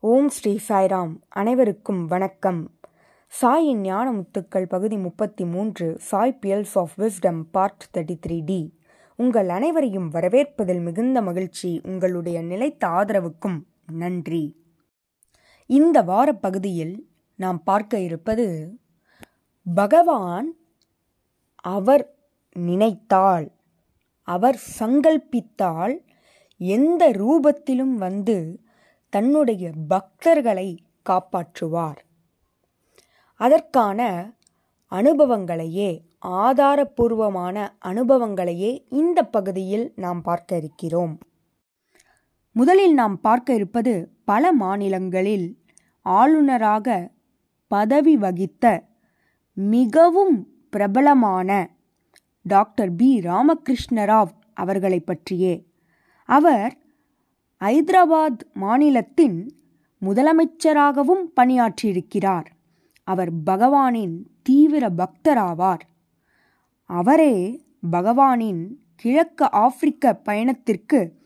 ஓம் ஸ்ரீ சாய்ராம். அனைவருக்கும் வணக்கம். சாயின் ஞான முத்துக்கள் பகுதி முப்பத்தி மூன்று Sai pearls of wisdom part thirty three D உங்கள் அனைவரையும் வரவேற்பதில் மிகுந்த மகிழ்ச்சி உங்களுடைய நிலைத்த ஆதரவுக்கும் நன்றி. இந்த வார பகுதியில் நாம் பார்க்க இருப்பது பகவான் அவர் நினைத்தால் அவர் சங்கல்பித்தால் எந்த ரூபத்திலும் வந்து தன்னுடைய பக்தர்களை காப்பாற்றுவார். அதற்கான அனுபவங்களையே ஆதாரபூர்வமான அனுபவங்களையே இந்த பகுதியில் நாம் பார்க்க இருக்கிறோம். முதலில் நாம் பார்க்க இருப்பது பல மாநிலங்களில் ஆளுநராக பதவி வகித்த மிகவும் பிரபலமான டாக்டர் பி. ராமகிருஷ்ணராவ் அவர்களை பற்றியே. அவர் ஐதராபாத் மாநிலத்தின் முதலமைச்சராகவும் பணியாற்றியிருக்கிறார். அவர் பகவானின் தீவிர பக்தராவார். அவரே பகவானின் கிழக்கு ஆப்பிரிக்க பயணத்திற்கு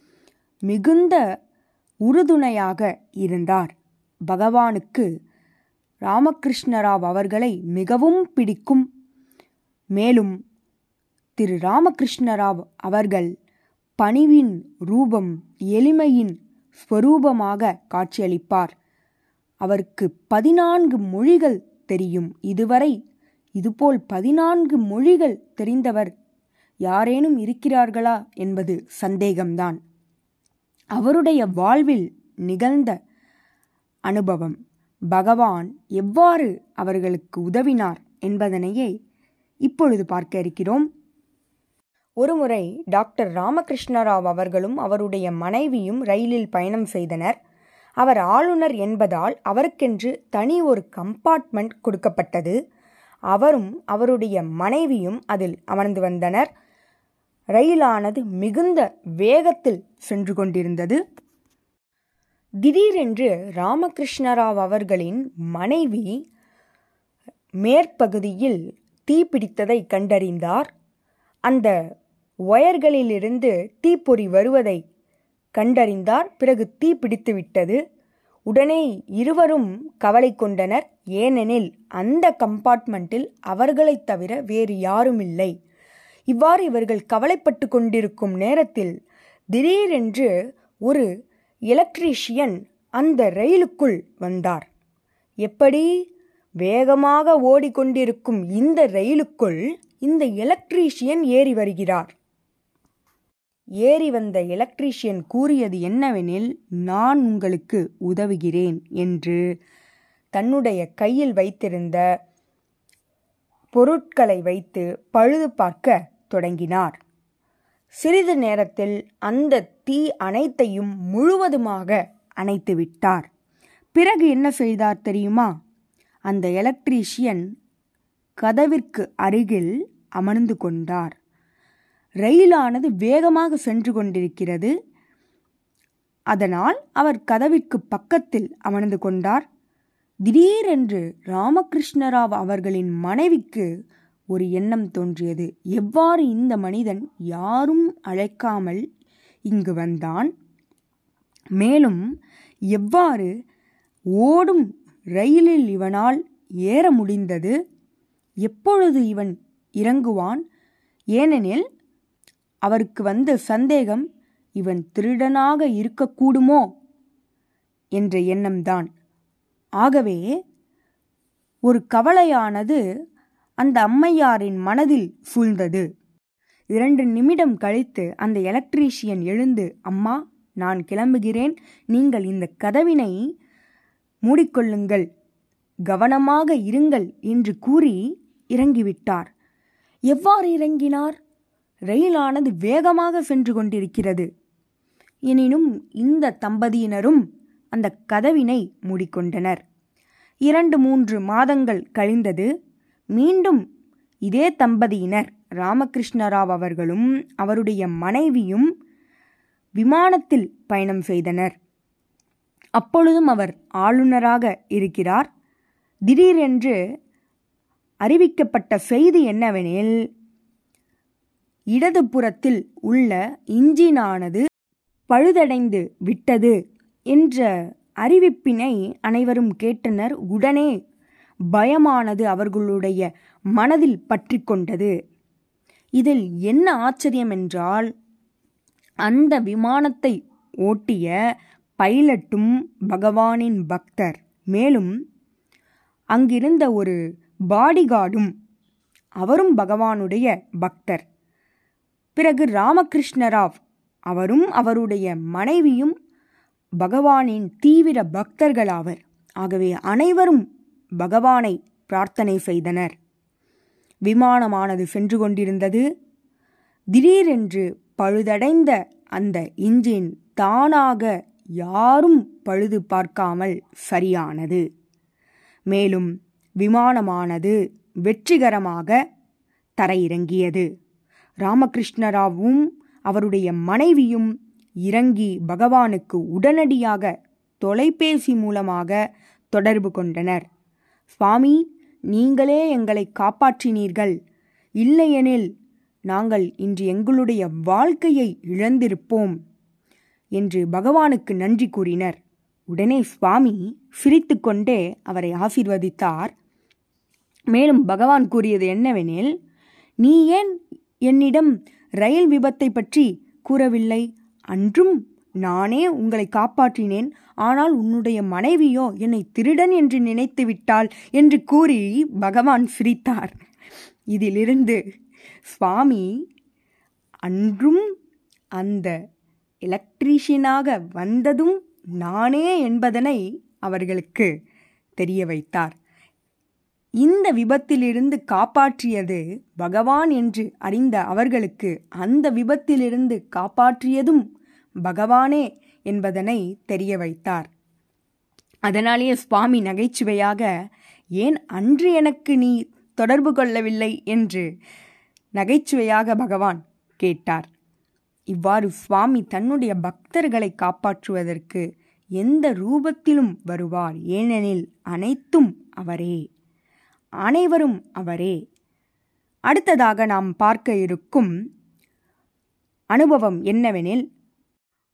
மிகுந்த உறுதுணையாக இருந்தார். பகவானுக்கு ராமகிருஷ்ணராவ் அவர்களை மிகவும் பிடிக்கும். மேலும் திரு ராமகிருஷ்ணராவ் அவர்கள் பணிவின் ரூபம் எளிமையின் ஸ்வரூபமாக காட்சியளிப்பார். அவருக்கு பதினான்கு மொழிகள் தெரியும். இதுவரை இதுபோல் பதினான்கு மொழிகள் தெரிந்தவர் யாரேனும் இருக்கிறார்களா என்பது சந்தேகம்தான். அவருடைய வாழ்வில் நிகழ்ந்த அனுபவம் பகவான் எவ்வாறு அவர்களுக்கு உதவினார் என்பதனையே இப்பொழுது பார்க்க இருக்கிறோம். ஒருமுறை டாக்டர் ராமகிருஷ்ணராவ் அவர்களும் அவருடைய மனைவியும் ரயிலில் பயணம் செய்தனர். அவர் ஆளுநர் என்பதால் அவருக்கென்று தனி ஒரு கம்பார்ட்மெண்ட் கொடுக்கப்பட்டது. அவரும் அவருடைய மனைவியும் அதில் அமர்ந்து வந்தனர். ரயிலானது மிகுந்த வேகத்தில் சென்று கொண்டிருந்தது. திடீரென்று ராமகிருஷ்ணராவ் அவர்களின் மனைவி மேற்பகுதியில் தீப்பிடித்ததை கண்டறிந்தார். அந்த ஒயர்களிலிருந்து தீப்பொறி வருவதை கண்டறிந்தார். பிறகு தீ பிடித்துவிட்டது. உடனே இருவரும் கவலை கொண்டனர். ஏனெனில் அந்த கம்பார்ட்மெண்ட்டில் அவர்களைத் தவிர வேறு யாரும் இல்லை இவ்வாறு இவர்கள் கவலைப்பட்டு கொண்டிருக்கும் நேரத்தில் திடீரென்று ஒரு எலக்ட்ரீஷியன் அந்த ரயிலுக்குள் வந்தார். எப்படி? வேகமாக ஓடிக்கொண்டிருக்கும் இந்த ரயிலுக்குள் இந்த எலக்ட்ரீஷியன் ஏறி வருகிறார். ஏறி வந்த எலக்ட்ரீஷியன் கூறியது என்னவெனில் நான் உங்களுக்கு உதவுகிறேன் என்று தன்னுடைய கையில் வைத்திருந்த பொருட்களை வைத்து பழுது பார்க்க தொடங்கினார். சிறிது நேரத்தில் அந்த தீ அனைத்தையும் முழுவதுமாக அணைத்து விட்டார். பிறகு என்ன செய்தார் தெரியுமா? அந்த எலக்ட்ரீஷியன் கதவிற்கு அருகில் அமர்ந்து கொண்டார். ரயிலானது வேகமாக சென்று கொண்டிருக்கிறது. அதனால் அவர் கதவிற்கு பக்கத்தில் அமர்ந்து கொண்டார். திடீரென்று ராமகிருஷ்ணராவ் அவர்களின் மனைவிக்கு ஒரு எண்ணம் தோன்றியது. எவ்வாறு இந்த மனிதன் யாரும் அழைக்காமல் இங்கு வந்தான்? மேலும் எவ்வாறு ஓடும் ரயிலில் இவனால் ஏற முடிந்தது? எப்பொழுது இவன் இறங்குவான்? ஏனெனில் அவருக்கு வந்த சந்தேகம் இவன் திருடனாக இருக்கக்கூடுமோ? என்ற எண்ணம்தான். ஆகவே ஒரு கவலையானது அந்த அம்மையாரின் மனதில் சூழ்ந்தது. இரண்டு நிமிடம் கழித்து அந்த எலக்ட்ரீஷியன் எழுந்து அம்மா நான் கிளம்புகிறேன். நீங்கள் இந்த கதவினை மூடிக்கொள்ளுங்கள். கவனமாக இருங்கள் என்று கூறி இறங்கிவிட்டார். எவ்வாறு இறங்கினார்? ரயிலானது வேகமாக சென்று கொண்டிருக்கிறது. எனினும் இந்த தம்பதியினரும் அந்த கதவினை மூடிக்கொண்டனர். இரண்டு மூன்று மாதங்கள் கழிந்தது. மீண்டும் இதே தம்பதியினர் ராமகிருஷ்ணராவ் அவர்களும் அவருடைய மனைவியும் விமானத்தில் பயணம் செய்தனர். அப்பொழுதும் அவர் ஆளுநராக இருக்கிறார். திடீரென்று அறிவிக்கப்பட்ட செய்தி என்னவெனில் இடதுபுறத்தில் உள்ள இன்ஜினானது பழுதடைந்து விட்டது என்ற அறிவிப்பினை அனைவரும் கேட்டனர். உடனே பயமானது அவர்களுடைய மனதில் பற்றி கொண்டது. இதில் என்ன ஆச்சரியம் என்றால் அந்த விமானத்தை ஓட்டிய பைலட்டும் பகவானின் பக்தர். மேலும் அங்கிருந்த ஒரு பாடிகார்டும் அவரும் பகவானுடைய பக்தர். பிறகு ராமகிருஷ்ணராவ் அவரும் அவருடைய மனைவியும் பகவானின் தீவிர பக்தர்களாவர். ஆகவே அனைவரும் பகவானை பிரார்த்தனை செய்தனர். விமானமானது சென்று கொண்டிருந்தது. திடீரென்று பழுதடைந்த அந்த இன்ஜின் தானாக யாரும் பழுது பார்க்காமல் சரியானது. மேலும் விமானமானது வெற்றிகரமாக தரையிறங்கியது. ராமகிருஷ்ணராவும் அவருடைய மனைவியும் இறங்கி பகவானுக்கு உடனடியாக தொலைபேசி மூலமாக தொடர்பு கொண்டனர். சுவாமி நீங்களே எங்களை காப்பாற்றினீர்கள். இல்லையெனில் நாங்கள் இன்று எங்களுடைய வாழ்க்கையை இழந்திருப்போம் என்று பகவானுக்கு நன்றி கூறினர். உடனே சுவாமி சிரித்துக்கொண்டே அவரை ஆசீர்வதித்தார். மேலும் பகவான் கூறியது என்னவெனில் நீ ஏன் என்னிடம் ரயில் விபத்தை பற்றி கூறவில்லை. அன்றும் நானே உங்களை காப்பாற்றினேன். ஆனால் உன்னுடைய மனைவியோ என்னை திருடன் என்று நினைத்து விட்டாள் என்று கூறி பகவான் சிரித்தார். இதிலிருந்து சுவாமி அன்றும் அந்த எலக்ட்ரீஷியனாக வந்ததும் நானே என்பதனை அவர்களுக்கு தெரிய வைத்தார். இந்த விபத்திலிருந்து காப்பாற்றியது பகவான் என்று அறிந்த அவர்களுக்கு அந்த விபத்திலிருந்து காப்பாற்றியதும் பகவானே என்பதனை தெரிய வைத்தார். அதனாலேயே சுவாமி நகைச்சுவையாக ஏன் அன்று எனக்கு நீ தொடர்பு கொள்ளவில்லை? என்று நகைச்சுவையாக பகவான் கேட்டார். இவ்வாறு சுவாமி தன்னுடைய பக்தர்களை காப்பாற்றுவதற்கு எந்த ரூபத்திலும் வருவார் ஏனெனில் அனைத்தும் அவரே. அனைவரும் அவரே. அடுத்ததாக நாம் பார்க்க இருக்கும் அனுபவம் என்னவெனில்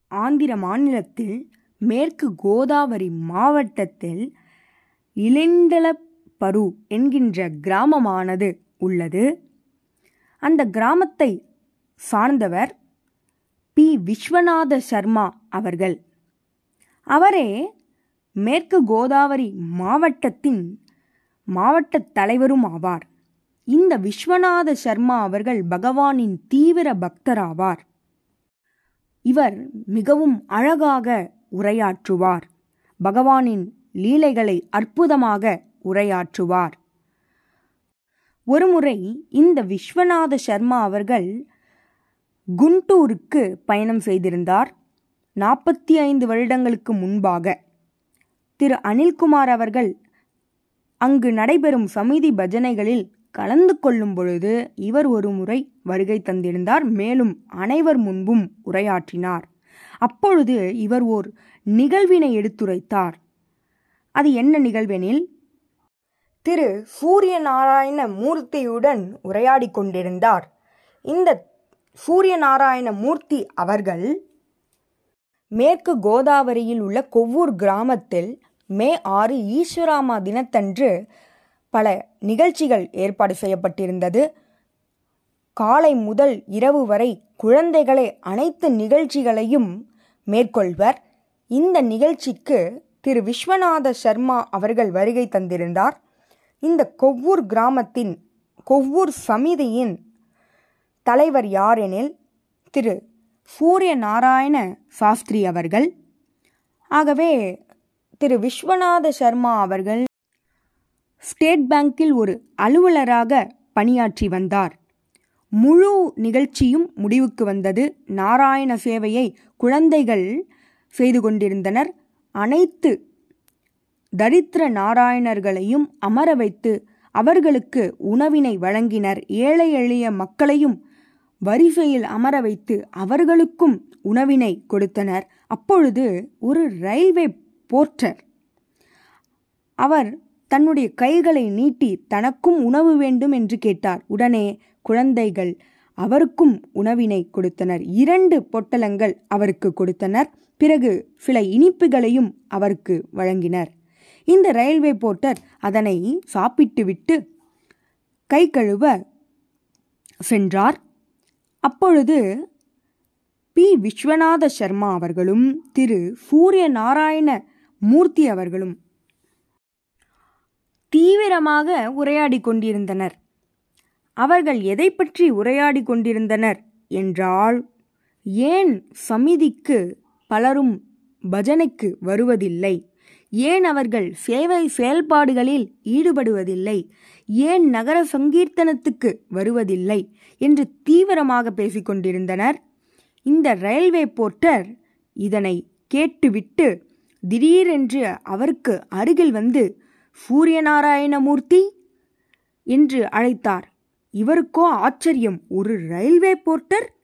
ஆந்திர மாநிலத்தில் மேற்கு கோதாவரி மாவட்டத்தில் இலிண்டலப்பரு என்கின்ற கிராமமானது உள்ளது. அந்த கிராமத்தை சார்ந்தவர் பி. விஸ்வநாத சர்மா அவர்கள். அவரே மேற்கு கோதாவரி மாவட்டத்தின் மாவட்ட தலைவரும் ஆவார். இந்த விஸ்வநாத சர்மா அவர்கள் பகவானின் தீவிர பக்தராவார். இவர் மிகவும் அழகாக உரையாற்றுவார். பகவானின் லீலைகளை அற்புதமாக உரையாற்றுவார். ஒருமுறை இந்த விஸ்வநாத சர்மா அவர்கள் குண்டூருக்கு பயணம் செய்திருந்தார். நாற்பத்தி ஐந்து வருடங்களுக்கு முன்பாக. திரு அனில்குமார் அவர்கள் அங்கு நடைபெறும் சமிதி பஜனைகளில் கலந்து கொள்ளும் பொழுது இவர் ஒரு முறை வருகை தந்திருந்தார். மேலும் அனைவர் முன்பும் உரையாற்றினார். அப்பொழுது இவர் ஓர் நிகழ்வினை எடுத்துரைத்தார். அது என்ன நிகழ்வெனில் திரு. சூரிய நாராயண மூர்த்தியுடன் உரையாடி கொண்டிருந்தார். இந்த சூரிய நாராயண மூர்த்தி அவர்கள் மேற்கு கோதாவரியில் உள்ள கொவ்வூர் கிராமத்தில் மே ஆறு ஈஸ்வராமா தினத்தன்று பல நிகழ்ச்சிகள் ஏற்பாடு செய்யப்பட்டிருந்தது. காலை முதல் இரவு வரை குழந்தைகளை அனைத்து நிகழ்ச்சிகளையும் மேற்கொள்வர். இந்த நிகழ்ச்சிக்கு திரு விஸ்வநாத சர்மா அவர்கள் வருகை தந்திருந்தார். இந்த கொவ்வூர் கிராமத்தின் கொவ்வூர் சமிதியின் தலைவர் யாரெனில் திரு சூரிய நாராயண சாஸ்திரி அவர்கள். ஆகவே திரு விஸ்வநாத சர்மா அவர்கள் ஸ்டேட் பேங்கில் ஒரு அலுவலராக பணியாற்றி வந்தார். முழு நிகழ்ச்சியும் முடிவுக்கு வந்தது. நாராயண சேவையை குழந்தைகள் செய்து கொண்டிருந்தனர். அனைத்து தரித்திர நாராயணர்களையும் அமர வைத்து அவர்களுக்கு உணவினை வழங்கினர். ஏழை எளிய மக்களையும் வரிசையில் அமர வைத்து அவர்களுக்கும் உணவினை கொடுத்தனர். அப்பொழுது ஒரு ரயில்வே போர்ட்டர் அவர் தன்னுடைய கைகளை நீட்டி தனக்கும் உணவு வேண்டும் என்று கேட்டார். உடனே குழந்தைகள் அவருக்கும் உணவினை கொடுத்தனர். இரண்டு பொட்டலங்கள் அவருக்கு கொடுத்தனர். பிறகு சில இனிப்புகளையும் அவருக்கு வழங்கினர். இந்த ரயில்வே போர்ட்டர் அதனை சாப்பிட்டுவிட்டு கை கழுவ சென்றார். அப்பொழுது பி. விஸ்வநாத சர்மா அவர்களும் திரு. சூரிய நாராயண மூர்த்தி அவர்களும். தீவிரமாக உரையாடி கொண்டிருந்தனர். அவர்கள் எதை பற்றி உரையாடி கொண்டிருந்தனர் என்றால் ஏன் சமிதிக்கு பலரும் பஜனைக்கு வருவதில்லை? ஏன் அவர்கள் சேவை செயல்பாடுகளில் ஈடுபடுவதில்லை? ஏன் நகர சங்கீர்த்தனத்துக்கு வருவதில்லை? என்று தீவிரமாக பேசிக்கொண்டிருந்தனர் இந்த ரயில்வே போர்ட்டர் இதனை கேட்டுவிட்டு திடீரென்று அவருக்கு அருகில் வந்து சூரியநாராயணமூர்த்தி என்று அழைத்தார். இவருக்கோ ஆச்சரியம் ஒரு ரயில்வே போர்ட்டர்?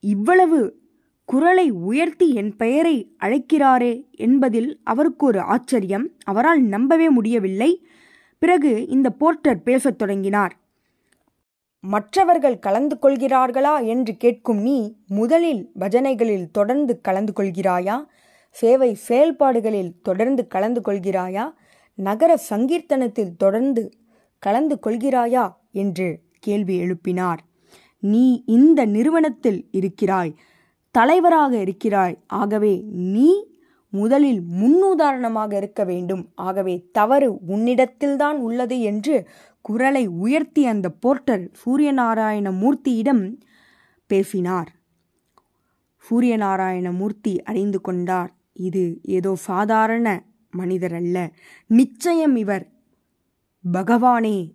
இவ்வளவு குரலை உயர்த்தி என் பெயரை அழைக்கிறாரே என்பதில் அவருக்கு ஒரு ஆச்சரியம். அவரால் நம்பவே முடியவில்லை. பிறகு இந்த போர்ட்டர் பேசத் தொடங்கினார். மற்றவர்கள் கலந்து கொள்கிறார்களா என்று கேட்கும் நீ முதலில் பஜனைகளில் தொடர்ந்து கலந்து கொள்கிறாயா? சேவை செயல்பாடுகளில் தொடர்ந்து கலந்து கொள்கிறாயா? நகர சங்கீர்த்தனத்தில் தொடர்ந்து கலந்து கொள்கிறாயா? என்று கேள்வி எழுப்பினார். நீ இந்த நிறுவனத்தில் இருக்கிறாய் தலைவராக இருக்கிறாய். ஆகவே நீ முதலில் முன்னுதாரணமாக இருக்க வேண்டும். ஆகவே தவறு உன்னிடத்தில்தான் உள்ளது என்று குரலை உயர்த்தி அந்த போர்ட்டர் சூரியநாராயண மூர்த்தியிடம் பேசினார். சூரியநாராயண மூர்த்தி அறிந்து கொண்டார். இது ஏதோ சாதாரண மனிதர் அல்ல நிச்சயம் இவர் பகவானே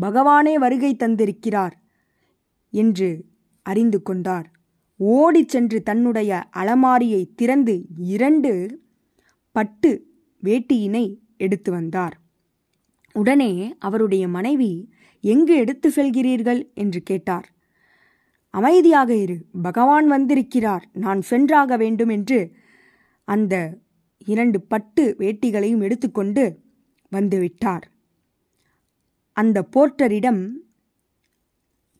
பகவானே வருகை தந்திருக்கிறார் என்று அறிந்து கொண்டார். ஓடிச் சென்று தன்னுடைய அலமாரியை திறந்து இரண்டு பட்டு வேட்டியினை எடுத்து வந்தார். உடனே அவருடைய மனைவி எங்கு எடுத்து செல்கிறீர்கள்? என்று கேட்டார். அமைதியாக இரு பகவான் வந்திருக்கிறார் நான் சென்றாக வேண்டும் என்று அந்த இரண்டு பட்டு வேட்டிகளையும் எடுத்துக்கொண்டு வந்துவிட்டார். அந்த போர்ட்டரிடம்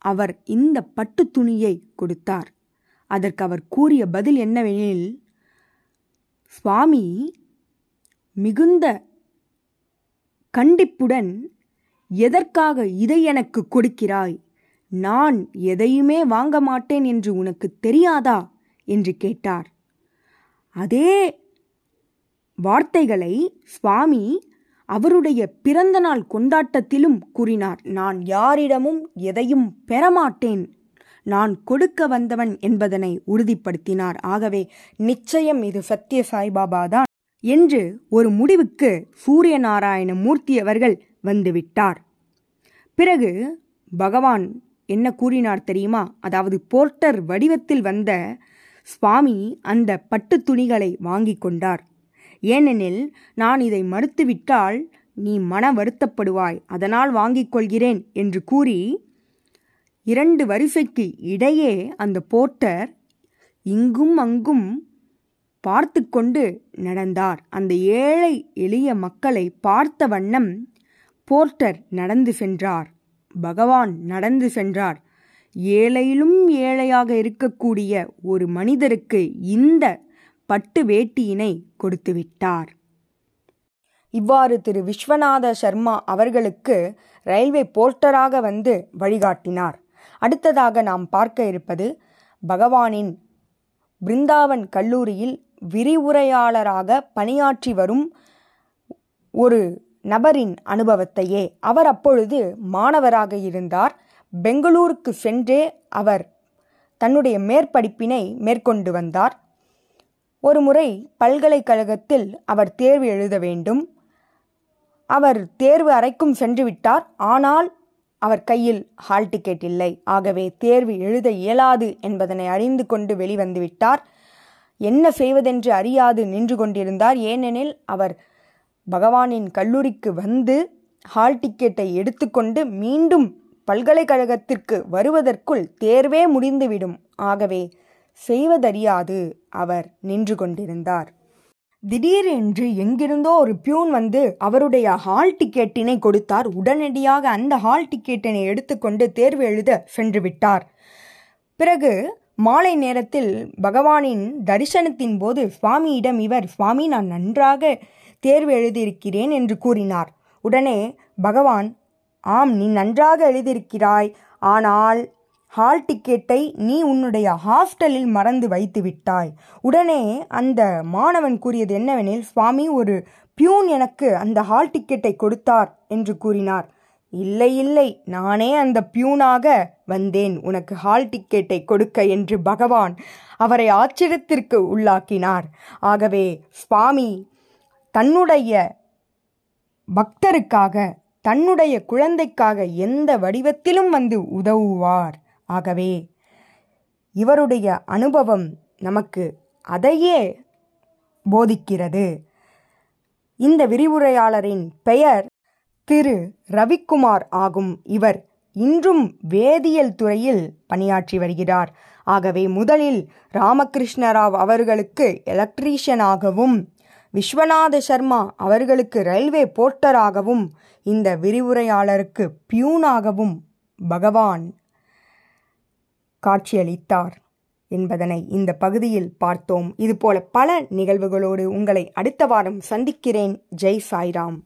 அவர் இந்த பட்டு துணியை கொடுத்தார். அதற்கு அவர் கூறிய பதில் என்னவெனில் சுவாமி மிகுந்த கண்டிப்புடன் எதற்காக இதை எனக்கு கொடுக்கிறாய்? நான் எதையுமே வாங்க மாட்டேன் என்று உனக்கு தெரியாதா? என்று கேட்டார். அதே வார்த்தைகளை சுவாமி அவருடைய பிறந்தநாள் கொண்டாட்டத்திலும் கூறினார். நான் யாரிடமும் எதையும் பெறமாட்டேன். நான் கொடுக்க வந்தவன் என்பதனை உறுதிப்படுத்தினார். ஆகவே நிச்சயம் இது சத்ய சாய்பாபா தான் என்று ஒரு முடிவுக்கு சூரிய நாராயண மூர்த்தி அவர்கள் வந்துவிட்டார். பிறகு பகவான் என்ன கூறினார் தெரியுமா? அதாவது போர்ட்டர் வடிவத்தில் வந்த சுவாமி அந்த பட்டு துணிகளை வாங்கி கொண்டார். ஏனெனில் நான் இதை மறுத்துவிட்டால் நீ மன வருத்தப்படுவாய் அதனால் வாங்கிக் கொள்கிறேன் என்று கூறி இரண்டு வரிசைக்கு இடையே அந்த போர்ட்டர் இங்கும் அங்கும் பார்த்து கொண்டு நடந்தார். அந்த ஏழை எளிய மக்களை பார்த்த வண்ணம் போர்ட்டர் நடந்து சென்றார். பகவான் நடந்து சென்றார். ஏழையிலும் ஏழையாக இருக்கக்கூடிய ஒரு மனிதருக்கு இந்த பட்டு வேட்டியினை கொடுத்துவிட்டார். இவ்வாறு திரு விஸ்வநாத சர்மா அவர்களுக்கு ரயில்வே போர்ட்டராக வந்து வழிகாட்டினார். அடுத்ததாக நாம் பார்க்க இருப்பது பகவானின் பிருந்தாவன் கல்லூரியில் விரிவுரையாளராக பணியாற்றி வரும் ஒரு நபரின் அனுபவத்தையே அவர் அப்பொழுது மாணவராக இருந்தார். பெங்களூருக்கு சென்றே அவர் தன்னுடைய மேற்படிப்பினை மேற்கொண்டு வந்தார். ஒருமுறை பல்கலைக்கழகத்தில் அவர் தேர்வு எழுத வேண்டும். அவர் தேர்வு அறைக்கும் சென்றுவிட்டார் ஆனால் அவர் கையில் ஹால் டிக்கெட் இல்லை. ஆகவே தேர்வு எழுத இயலாது என்பதனை அறிந்து கொண்டு வெளிவந்துவிட்டார் என்ன செய்வதென்று அறியாது நின்று கொண்டிருந்தார். ஏனெனில் அவர் பகவானின் கல்லூரிக்கு வந்து ஹால் டிக்கெட்டை எடுத்துக்கொண்டு மீண்டும் பல்கலைக்கழகத்திற்கு வருவதற்குள் தேர்வே முடிந்துவிடும். ஆகவே செய்வதறியாது அவர் நின்று கொண்டிருந்தார். திடீரென்று எங்கிருந்தோ ஒரு பியூன் வந்து அவருடைய ஹால் டிக்கெட்டினை கொடுத்தார். உடனடியாக அந்த ஹால் டிக்கெட்டினை எடுத்துக்கொண்டு தேர்வு எழுத சென்று விட்டார். பிறகு மாலை நேரத்தில் பகவானின் தரிசனத்தின் போது சுவாமியிடம் இவர் சுவாமி நான் நன்றாக தேர்வு எழுதியிருக்கிறேன் என்று கூறினார். உடனே பகவான் ஆம் நீ நன்றாக எழுதியிருக்கிறாய். ஆனால் ஹால் டிக்கெட்டை நீ உன்னுடைய ஹாஸ்டலில் மறந்து வைத்து விட்டாய். உடனே அந்த மாணவன் கூறியது என்னவெனில் சுவாமி ஒரு பியூன் எனக்கு அந்த ஹால் டிக்கெட்டை கொடுத்தார் என்று கூறினார். இல்லை இல்லை நானே அந்த பியூனாக வந்தேன். உனக்கு ஹால் டிக்கெட்டை கொடுக்க என்று பகவான் அவரை ஆச்சரியத்திற்கு உள்ளாக்கினார். ஆகவே சுவாமி தன்னுடைய பக்தருக்காக தன்னுடைய குழந்தைக்காக எந்த வடிவத்திலும் வந்து உதவுவார். ஆகவே இவருடைய அனுபவம் நமக்கு அதையே போதிக்கிறது. இந்த விரிவுரையாளரின் பெயர் திரு. ரவிக்குமார் ஆகும். இவர் இன்றும் வேதியியல் துறையில் பணியாற்றி வருகிறார். ஆகவே முதலில் ராமகிருஷ்ணராவ் அவர்களுக்கு எலக்ட்ரீஷியனாகவும் விஸ்வநாத சர்மா அவர்களுக்கு ரயில்வே போர்ட்டராகவும் இந்த விரிவுரையாளருக்கு பியூனாகவும் பகவான் காட்சியளித்தார் என்பதனை இந்த பகுதியில் பார்த்தோம். இதுபோல பல நிகழ்வுகளோடு உங்களை அடுத்த வாரம் சந்திக்கிறேன். ஜெய் சாய்ராம்.